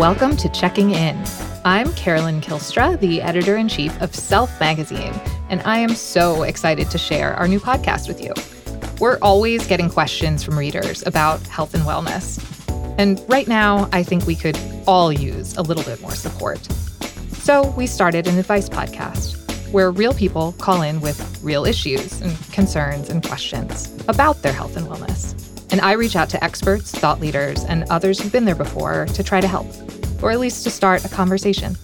Welcome to Checking In. I'm Carolyn Kylstra, the editor in chief of Self Magazine, and I am so excited to share our new podcast with you. We're always getting questions from readers about health and wellness. And right now, I think we could all use a little bit more support. So we started an advice podcast where real people call in with real issues and concerns and questions about their health and wellness. And I reach out to experts, thought leaders, and others who've been there before to try to help, or at least to start a conversation.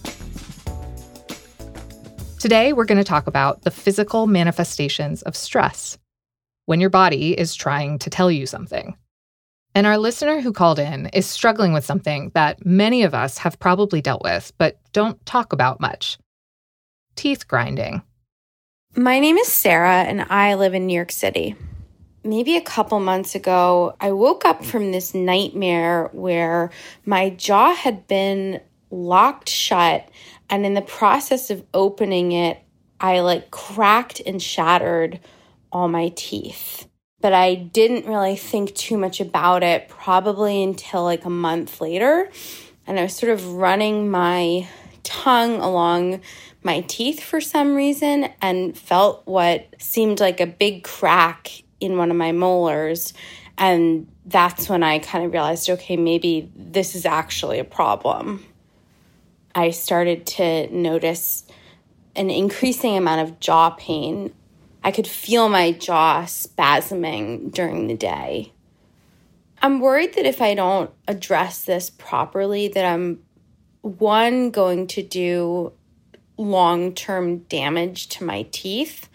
Today, we're going to talk about the physical manifestations of stress when your body is trying to tell you something. And our listener who called in is struggling with something that many of us have probably dealt with, but don't talk about much teeth grinding. My name is Sarah, and I live in New York City maybe a couple months ago, I woke up from this nightmare where my jaw had been locked shut. And in the process of opening it, I like cracked and shattered all my teeth. But I didn't really think too much about it probably until like a month later. And I was sort of running my tongue along my teeth for some reason and felt what seemed like a big crack in one of my molars. And that's when I kind of realized okay, maybe this is actually a problem. I started to notice an increasing amount of jaw pain. I could feel my jaw spasming during the day. I'm worried that if I don't address this properly that I'm one going to do long-term damage to my teeth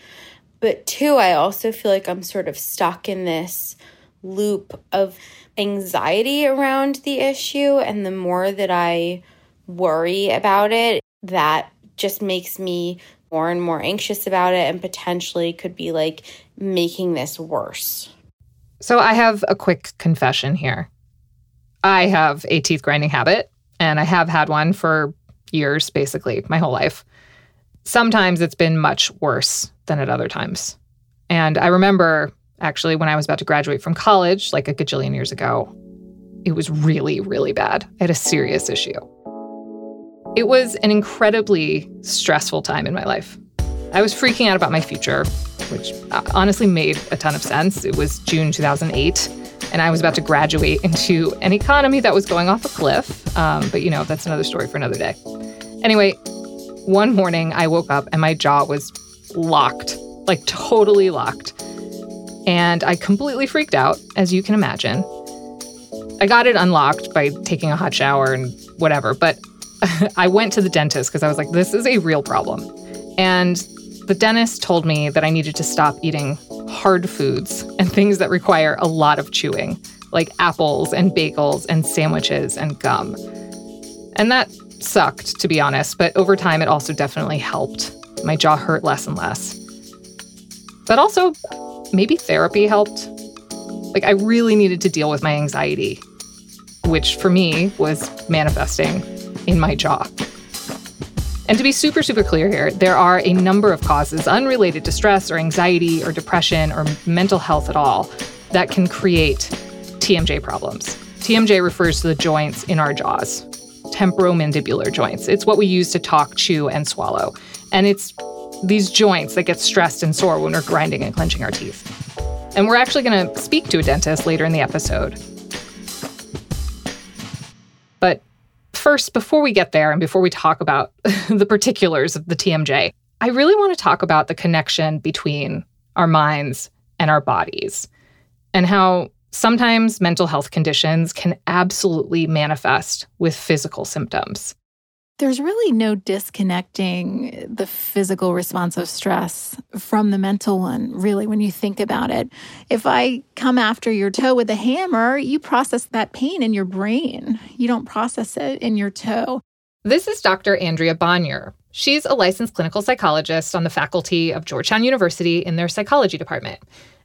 but two, I also feel like I'm sort of stuck in this loop of anxiety around the issue. And the more that I worry about it, that just makes me more and more anxious about it and potentially could be like making this worse. So I have a quick confession here. I have a teeth grinding habit, and I have had one for years, basically, my whole life. Sometimes it's been much worse than at other times. And I remember actually when I was about to graduate from college, like a gajillion years ago, it was really, really bad. I had a serious issue. It was an incredibly stressful time in my life. I was freaking out about my future, which uh, honestly made a ton of sense. It was June 2008, and I was about to graduate into an economy that was going off a cliff. Um, but, you know, that's another story for another day. Anyway, one morning I woke up and my jaw was locked, like totally locked. And I completely freaked out, as you can imagine. I got it unlocked by taking a hot shower and whatever, but I went to the dentist because I was like, this is a real problem. And the dentist told me that I needed to stop eating hard foods and things that require a lot of chewing, like apples and bagels and sandwiches and gum. And that sucked, to be honest, but over time it also definitely helped. My jaw hurt less and less. But also, maybe therapy helped. Like, I really needed to deal with my anxiety, which for me was manifesting in my jaw. And to be super, super clear here, there are a number of causes unrelated to stress or anxiety or depression or mental health at all that can create TMJ problems. TMJ refers to the joints in our jaws temporomandibular joints. It's what we use to talk, chew, and swallow. And it's these joints that get stressed and sore when we're grinding and clenching our teeth. And we're actually going to speak to a dentist later in the episode. But first, before we get there and before we talk about the particulars of the TMJ, I really want to talk about the connection between our minds and our bodies and how Sometimes mental health conditions can absolutely manifest with physical symptoms. There's really no disconnecting the physical response of stress from the mental one, really, when you think about it. If I come after your toe with a hammer, you process that pain in your brain. You don't process it in your toe. This is Dr. Andrea Bonior. She's a licensed clinical psychologist on the faculty of Georgetown University in their psychology department.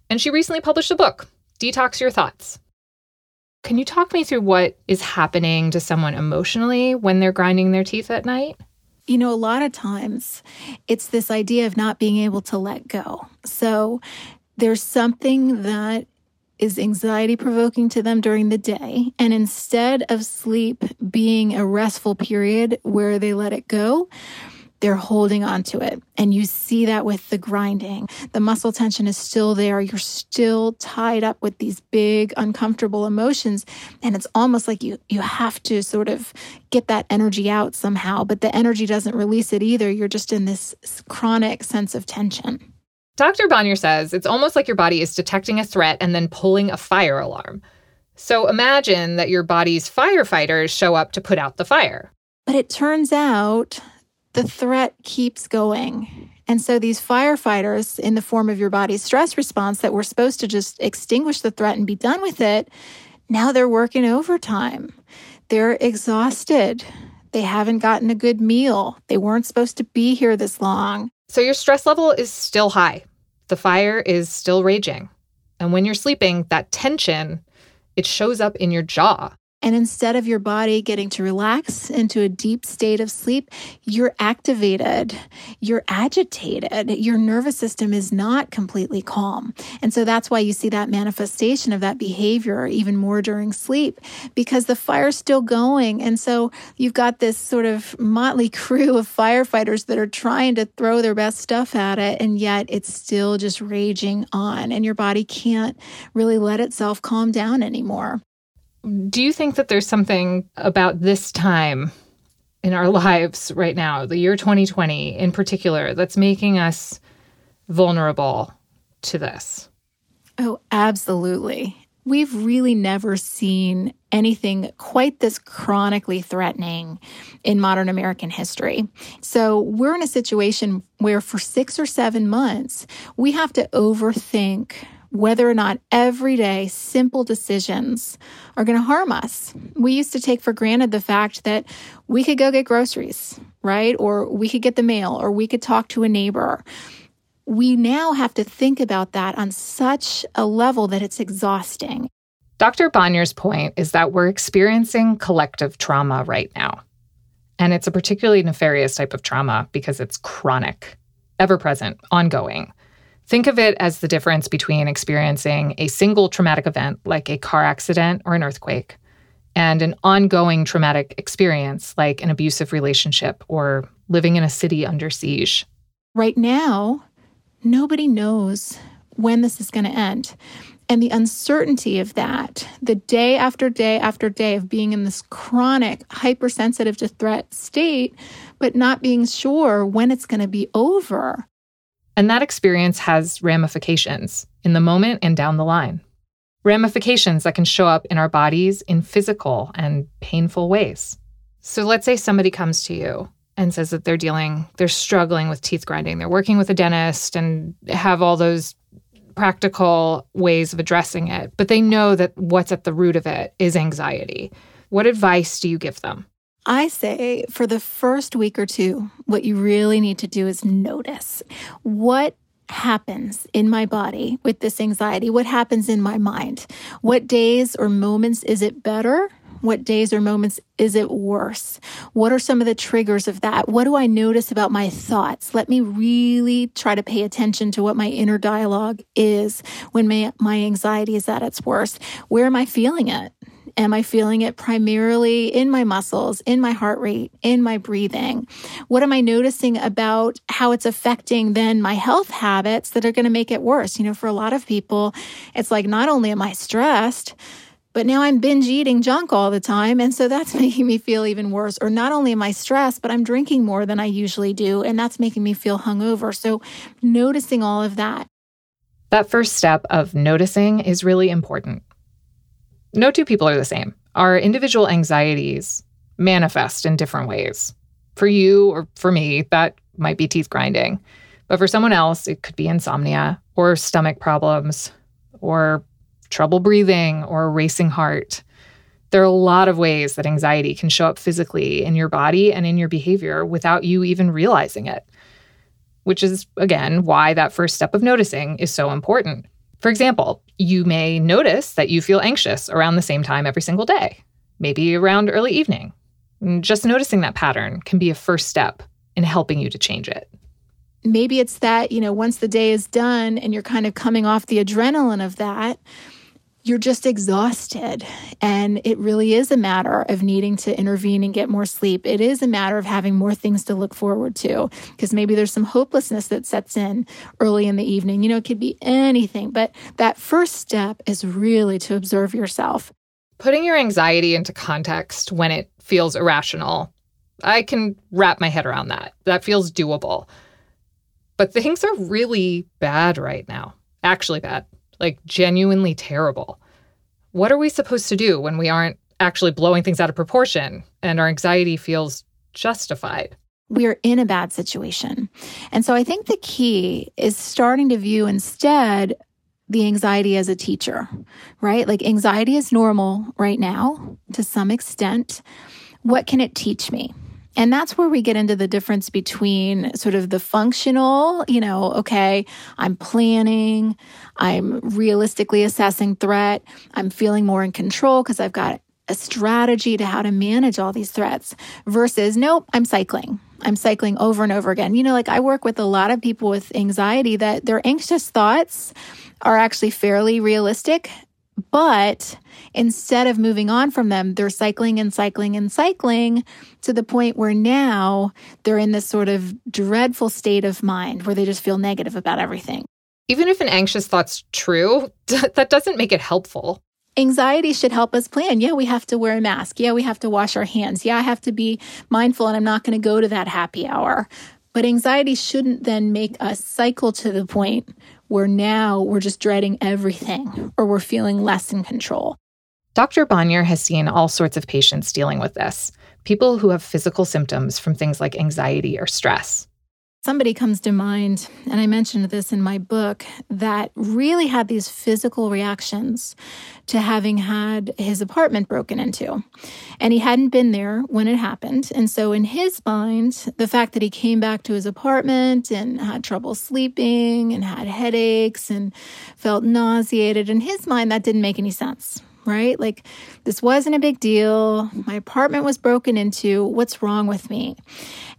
And she recently published a book Detox your thoughts. Can you talk me through what is happening to someone emotionally when they're grinding their teeth at night? You know, a lot of times it's this idea of not being able to let go. So there's something that is anxiety provoking to them during the day. And instead of sleep being a restful period where they let it go, they're holding on to it. And you see that with the grinding. The muscle tension is still there. You're still tied up with these big, uncomfortable emotions. And it's almost like you, you have to sort of get that energy out somehow, but the energy doesn't release it either. You're just in this chronic sense of tension. Dr. Bonior says it's almost like your body is detecting a threat and then pulling a fire alarm. So imagine that your body's firefighters show up to put out the fire. But it turns out the threat keeps going. And so these firefighters, in the form of your body's stress response that were supposed to just extinguish the threat and be done with it, now they're working overtime. They're exhausted. They haven't gotten a good meal. They weren't supposed to be here this long. So your stress level is still high. The fire is still raging. And when you're sleeping, that tension, it shows up in your jaw. And instead of your body getting to relax into a deep state of sleep, you're activated, you're agitated, your nervous system is not completely calm. And so that's why you see that manifestation of that behavior even more during sleep because the fire's still going. And so you've got this sort of motley crew of firefighters that are trying to throw their best stuff at it, and yet it's still just raging on, and your body can't really let itself calm down anymore. Do you think that there's something about this time in our lives right now, the year 2020 in particular, that's making us vulnerable to this? Oh, absolutely. We've really never seen anything quite this chronically threatening in modern American history. So we're in a situation where for six or seven months, we have to overthink whether or not everyday simple decisions are going to harm us. We used to take for granted the fact that we could go get groceries, right? Or we could get the mail, or we could talk to a neighbor. We now have to think about that on such a level that it's exhausting. Dr. Bonior's point is that we're experiencing collective trauma right now. And it's a particularly nefarious type of trauma because it's chronic, ever present, ongoing. Think of it as the difference between experiencing a single traumatic event like a car accident or an earthquake and an ongoing traumatic experience like an abusive relationship or living in a city under siege. Right now, nobody knows when this is going to end. And the uncertainty of that, the day after day after day of being in this chronic, hypersensitive to threat state, but not being sure when it's going to be over, and that experience has ramifications in the moment and down the line. Ramifications that can show up in our bodies in physical and painful ways. So let's say somebody comes to you and says that they're dealing, they're struggling with teeth grinding. They're working with a dentist and have all those practical ways of addressing it, but they know that what's at the root of it is anxiety. What advice do you give them? I say for the first week or two, what you really need to do is notice what happens in my body with this anxiety? What happens in my mind? What days or moments is it better? What days or moments is it worse? What are some of the triggers of that? What do I notice about my thoughts? Let me really try to pay attention to what my inner dialogue is when my, my anxiety is at its worst. Where am I feeling it? Am I feeling it primarily in my muscles, in my heart rate, in my breathing? What am I noticing about how it's affecting then my health habits that are going to make it worse? You know, for a lot of people, it's like not only am I stressed, but now I'm binge eating junk all the time. And so that's making me feel even worse. Or not only am I stressed, but I'm drinking more than I usually do. And that's making me feel hungover. So noticing all of that. That first step of noticing is really important. No two people are the same. Our individual anxieties manifest in different ways. For you or for me, that might be teeth grinding. But for someone else, it could be insomnia or stomach problems or trouble breathing or a racing heart. There are a lot of ways that anxiety can show up physically in your body and in your behavior without you even realizing it, which is, again, why that first step of noticing is so important. For example, you may notice that you feel anxious around the same time every single day, maybe around early evening. just noticing that pattern can be a first step in helping you to change it. Maybe it's that, you know, once the day is done and you're kind of coming off the adrenaline of that, you're just exhausted. And it really is a matter of needing to intervene and get more sleep. It is a matter of having more things to look forward to because maybe there's some hopelessness that sets in early in the evening. You know, it could be anything, but that first step is really to observe yourself. Putting your anxiety into context when it feels irrational, I can wrap my head around that. That feels doable. But things are really bad right now, actually bad like genuinely terrible. What are we supposed to do when we aren't actually blowing things out of proportion and our anxiety feels justified? We're in a bad situation. And so I think the key is starting to view instead the anxiety as a teacher, right? Like anxiety is normal right now to some extent. What can it teach me? And that's where we get into the difference between sort of the functional, you know, okay, I'm planning, I'm realistically assessing threat, I'm feeling more in control because I've got a strategy to how to manage all these threats versus nope, I'm cycling. I'm cycling over and over again. You know, like I work with a lot of people with anxiety that their anxious thoughts are actually fairly realistic but instead of moving on from them, they're cycling and cycling and cycling to the point where now they're in this sort of dreadful state of mind where they just feel negative about everything. Even if an anxious thought's true, that doesn't make it helpful. Anxiety should help us plan. Yeah, we have to wear a mask. Yeah, we have to wash our hands. Yeah, I have to be mindful and I'm not going to go to that happy hour. But anxiety shouldn't then make us cycle to the point where now we're just dreading everything or we're feeling less in control. Dr. Bonior has seen all sorts of patients dealing with this people who have physical symptoms from things like anxiety or stress. Somebody comes to mind, and I mentioned this in my book, that really had these physical reactions to having had his apartment broken into. And he hadn't been there when it happened. And so, in his mind, the fact that he came back to his apartment and had trouble sleeping and had headaches and felt nauseated, in his mind, that didn't make any sense right? Like, this wasn't a big deal. My apartment was broken into. What's wrong with me?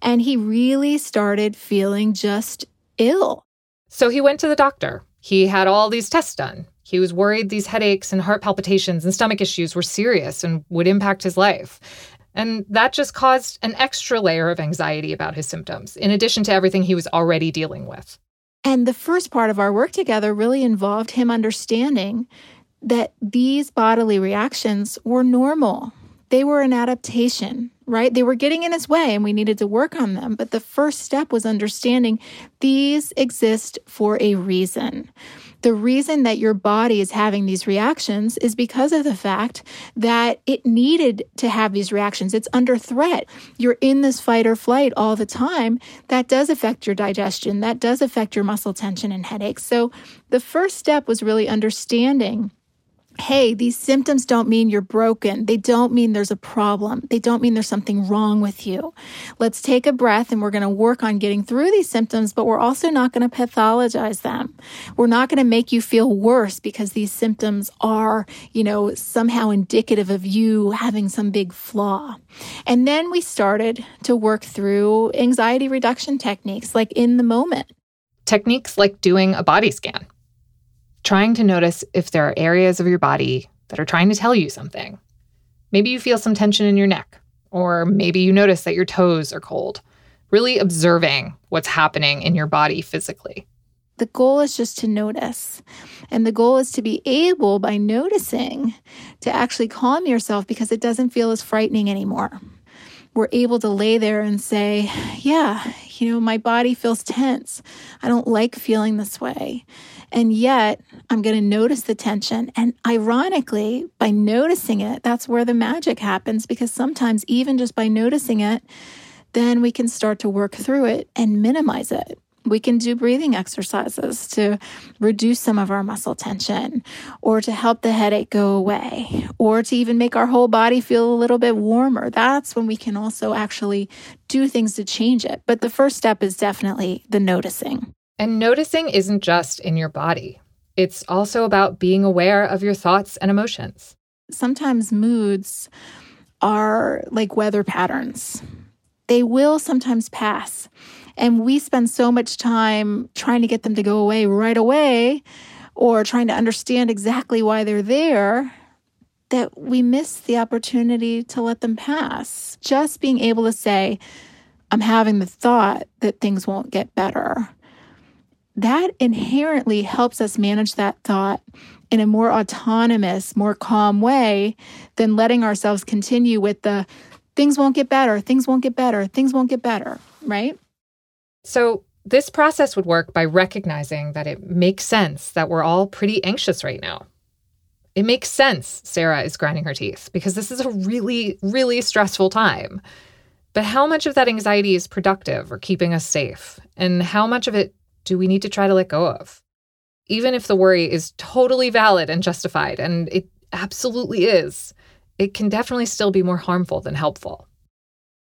And he really started feeling just ill. So he went to the doctor. He had all these tests done. He was worried these headaches and heart palpitations and stomach issues were serious and would impact his life. And that just caused an extra layer of anxiety about his symptoms, in addition to everything he was already dealing with. And the first part of our work together really involved him understanding that these bodily reactions were normal. They were an adaptation, right? They were getting in his way and we needed to work on them. But the first step was understanding these exist for a reason. The reason that your body is having these reactions is because of the fact that it needed to have these reactions. It's under threat. You're in this fight or flight all the time. That does affect your digestion. That does affect your muscle tension and headaches. So the first step was really understanding hey, these symptoms don't mean you're broken. They don't mean there's a problem. They don't mean there's something wrong with you. Let's take a breath and we're going to work on getting through these symptoms, but we're also not going to pathologize them. We're not going to make you feel worse because these symptoms are, you know, somehow indicative of you having some big flaw. And then we started to work through anxiety reduction techniques like in the moment. Techniques like doing a body scan trying to notice if there are areas of your body that are trying to tell you something. Maybe you feel some tension in your neck, or maybe you notice that your toes are cold. Really observing what's happening in your body physically. The goal is just to notice. And the goal is to be able, by noticing, to actually calm yourself because it doesn't feel as frightening anymore. We're able to lay there and say, Yeah, you know, my body feels tense. I don't like feeling this way. And yet, I'm going to notice the tension. And ironically, by noticing it, that's where the magic happens because sometimes, even just by noticing it, then we can start to work through it and minimize it. We can do breathing exercises to reduce some of our muscle tension or to help the headache go away or to even make our whole body feel a little bit warmer. That's when we can also actually do things to change it. But the first step is definitely the noticing. And noticing isn't just in your body, it's also about being aware of your thoughts and emotions. Sometimes moods are like weather patterns, they will sometimes pass. And we spend so much time trying to get them to go away right away or trying to understand exactly why they're there, that we miss the opportunity to let them pass. Just being able to say, I'm having the thought that things won't get better. That inherently helps us manage that thought in a more autonomous, more calm way than letting ourselves continue with the things won't get better, things won't get better, things won't get better, right? So, this process would work by recognizing that it makes sense that we're all pretty anxious right now. It makes sense Sarah is grinding her teeth because this is a really, really stressful time. But how much of that anxiety is productive or keeping us safe? And how much of it do we need to try to let go of? Even if the worry is totally valid and justified, and it absolutely is, it can definitely still be more harmful than helpful.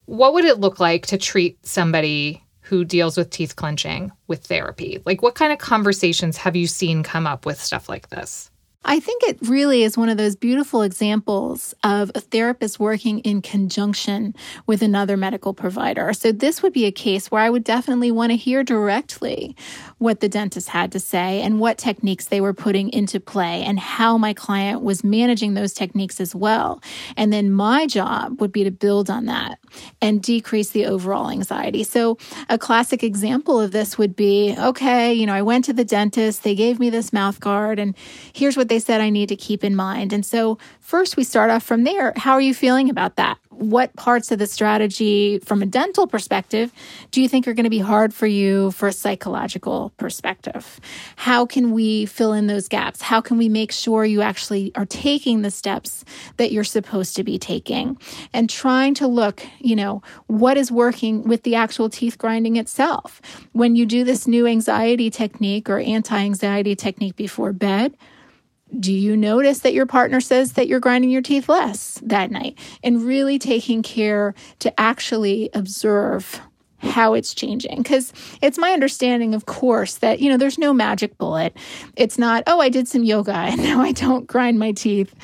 What would it look like to treat somebody who deals with teeth clenching with therapy? Like, what kind of conversations have you seen come up with stuff like this? I think it really is one of those beautiful examples of a therapist working in conjunction with another medical provider. So, this would be a case where I would definitely want to hear directly what the dentist had to say and what techniques they were putting into play and how my client was managing those techniques as well. And then my job would be to build on that and decrease the overall anxiety. So, a classic example of this would be okay, you know, I went to the dentist, they gave me this mouth guard, and here's what they said I need to keep in mind. And so, first, we start off from there. How are you feeling about that? What parts of the strategy, from a dental perspective, do you think are going to be hard for you for a psychological perspective? How can we fill in those gaps? How can we make sure you actually are taking the steps that you're supposed to be taking and trying to look, you know, what is working with the actual teeth grinding itself? When you do this new anxiety technique or anti anxiety technique before bed, do you notice that your partner says that you're grinding your teeth less that night? And really taking care to actually observe how it's changing. Because it's my understanding of course that you know there's no magic bullet. It's not oh i did some yoga and now i don't grind my teeth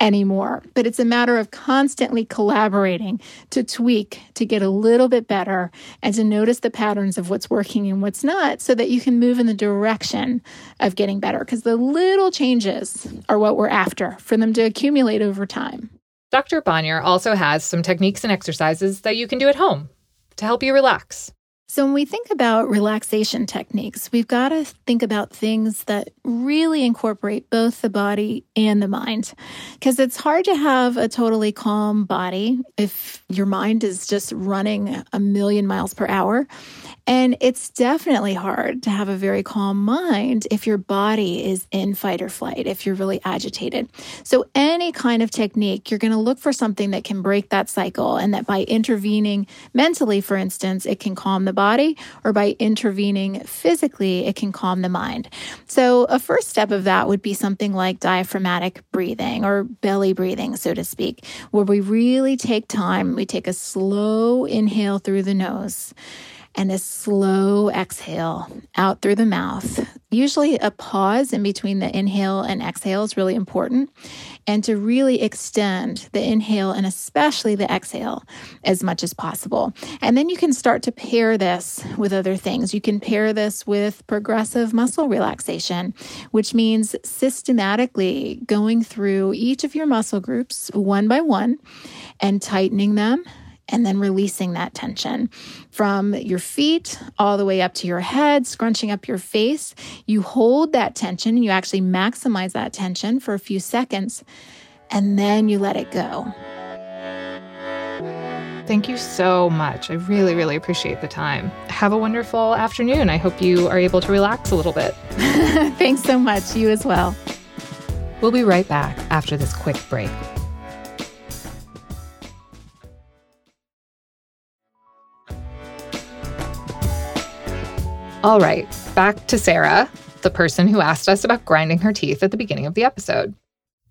anymore. But it's a matter of constantly collaborating to tweak to get a little bit better and to notice the patterns of what's working and what's not so that you can move in the direction of getting better. Because the little changes are what we're after for them to accumulate over time. Dr. Bonior also has some techniques and exercises that you can do at home to help you relax. So, when we think about relaxation techniques, we've got to think about things that really incorporate both the body and the mind. Because it's hard to have a totally calm body if your mind is just running a million miles per hour. And it's definitely hard to have a very calm mind if your body is in fight or flight, if you're really agitated. So, any kind of technique, you're going to look for something that can break that cycle and that by intervening mentally, for instance, it can calm the body, or by intervening physically, it can calm the mind. So, a first step of that would be something like diaphragmatic breathing or belly breathing, so to speak, where we really take time, we take a slow inhale through the nose and a slow exhale out through the mouth. Usually, a pause in between the inhale and exhale is really important, and to really extend the inhale and especially the exhale as much as possible. And then you can start to pair this with other things. You can pair this with progressive muscle relaxation, which means systematically going through each of your muscle groups one by one and tightening them and then releasing that tension from your feet all the way up to your head, scrunching up your face. You hold that tension, you actually maximize that tension for a few seconds, and then you let it go. Thank you so much. I really, really appreciate the time. Have a wonderful afternoon. I hope you are able to relax a little bit. Thanks so much. You as well. We'll be right back after this quick break. All right, back to Sarah, the person who asked us about grinding her teeth at the beginning of the episode.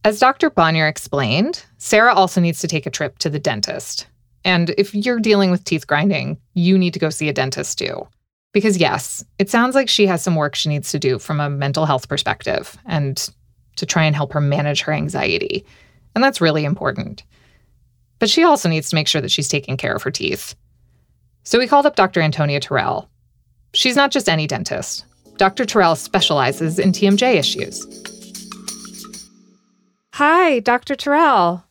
As Dr. Bonior explained, Sarah also needs to take a trip to the dentist. And if you're dealing with teeth grinding, you need to go see a dentist too. Because, yes, it sounds like she has some work she needs to do from a mental health perspective and to try and help her manage her anxiety. And that's really important. But she also needs to make sure that she's taking care of her teeth. So we called up Dr. Antonia Terrell, She's not just any dentist. Dr. Terrell specializes in TMJ issues. Hi, Dr. Terrell.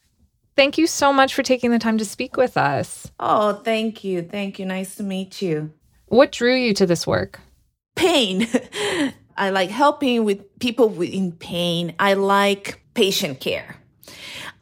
Thank you so much for taking the time to speak with us. Oh, thank you. Thank you. Nice to meet you. What drew you to this work? Pain. I like helping with people in pain. I like patient care.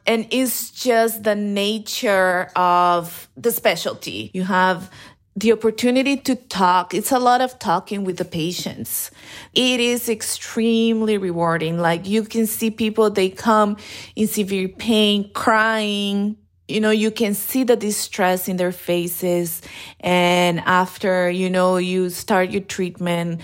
And it's just the nature of the specialty. You have the opportunity to talk. It's a lot of talking with the patients. It is extremely rewarding. Like you can see people, they come in severe pain, crying. You know, you can see the distress in their faces. And after, you know, you start your treatment,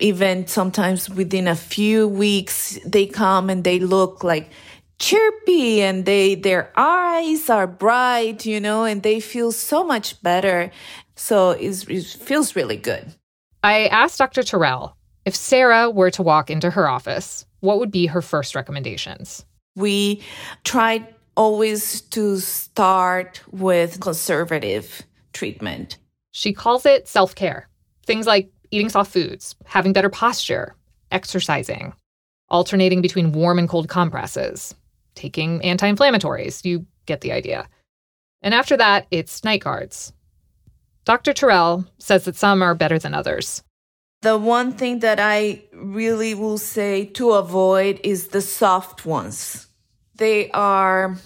even sometimes within a few weeks, they come and they look like chirpy and they their eyes are bright you know and they feel so much better. So it feels really good. I asked dr terrell if sarah were to walk into her office what would be her first recommendations? We tried always to start with conservative treatment. She calls it self-care. Things like eating soft foods having better posture exercising alternating between warm and cold compresses taking anti inflammatories. You get the idea. And after that, it's night guards. Dr. Terrell says that some are better than others. The one thing that I really will say to avoid is the soft ones. They are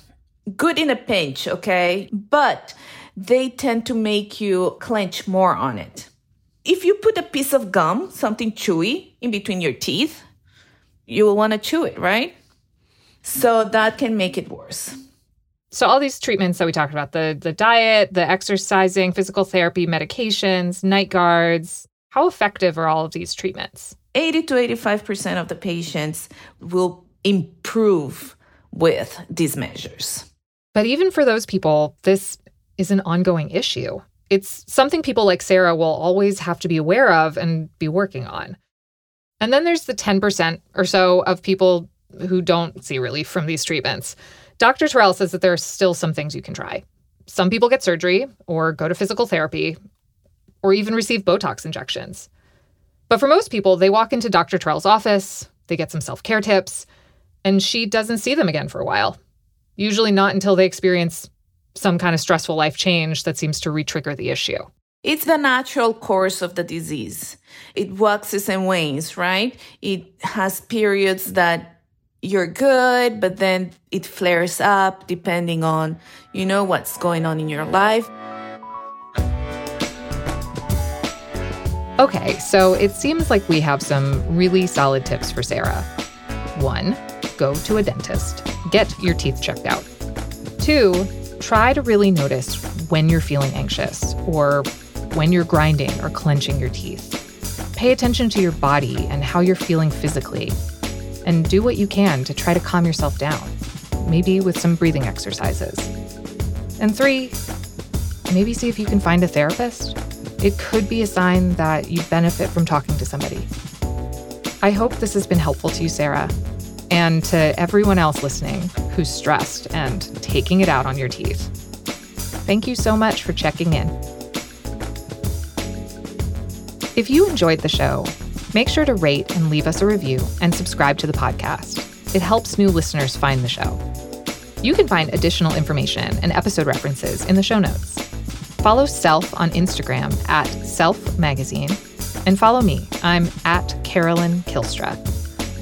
good in a pinch, okay? But they tend to make you clench more on it. If you put a piece of gum, something chewy, in between your teeth, you will want to chew it, right? So that can make it worse. So all these treatments that we talked about, the the diet, the exercising, physical therapy, medications, night guards, how effective are all of these treatments? 80 to 85% of the patients will improve with these measures. But even for those people, this is an ongoing issue. It's something people like Sarah will always have to be aware of and be working on. And then there's the 10% or so of people who don't see relief from these treatments. Dr. Terrell says that there are still some things you can try. Some people get surgery or go to physical therapy or even receive Botox injections. But for most people, they walk into Dr. Terrell's office, they get some self care tips, and she doesn't see them again for a while. Usually not until they experience some kind of stressful life change that seems to retrigger the issue. It's the natural course of the disease. It waxes and wanes, right? It has periods that you're good, but then it flares up depending on, you know, what's going on in your life. Okay, so it seems like we have some really solid tips for Sarah. One, go to a dentist, get your teeth checked out. Two, try to really notice when you're feeling anxious or when you're grinding or clenching your teeth. Pay attention to your body and how you're feeling physically and do what you can to try to calm yourself down, maybe with some breathing exercises. And three, maybe see if you can find a therapist. It could be a sign that you benefit from talking to somebody. I hope this has been helpful to you, Sarah, and to everyone else listening who's stressed and taking it out on your teeth. Thank you so much for checking in. If you enjoyed the show, Make sure to rate and leave us a review and subscribe to the podcast. It helps new listeners find the show. You can find additional information and episode references in the show notes. Follow Self on Instagram at Self Magazine and follow me. I'm at Carolyn Kylstra.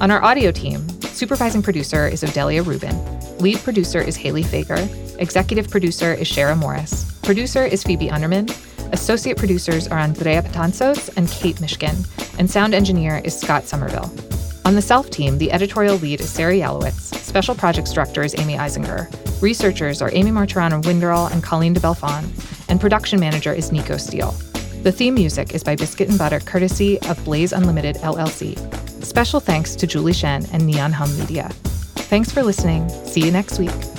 On our audio team, supervising producer is Odelia Rubin. Lead producer is Haley Fager. Executive producer is Shara Morris. Producer is Phoebe Underman. Associate producers are Andrea Patanzos and Kate Mishkin and sound engineer is Scott Somerville. On the Self team, the editorial lead is Sarah Yalowitz, special projects director is Amy Eisinger, researchers are Amy Martirano Winderl and Colleen de Belfon, and production manager is Nico Steele. The theme music is by Biscuit and Butter, courtesy of Blaze Unlimited LLC. Special thanks to Julie Shen and Neon Hum Media. Thanks for listening. See you next week.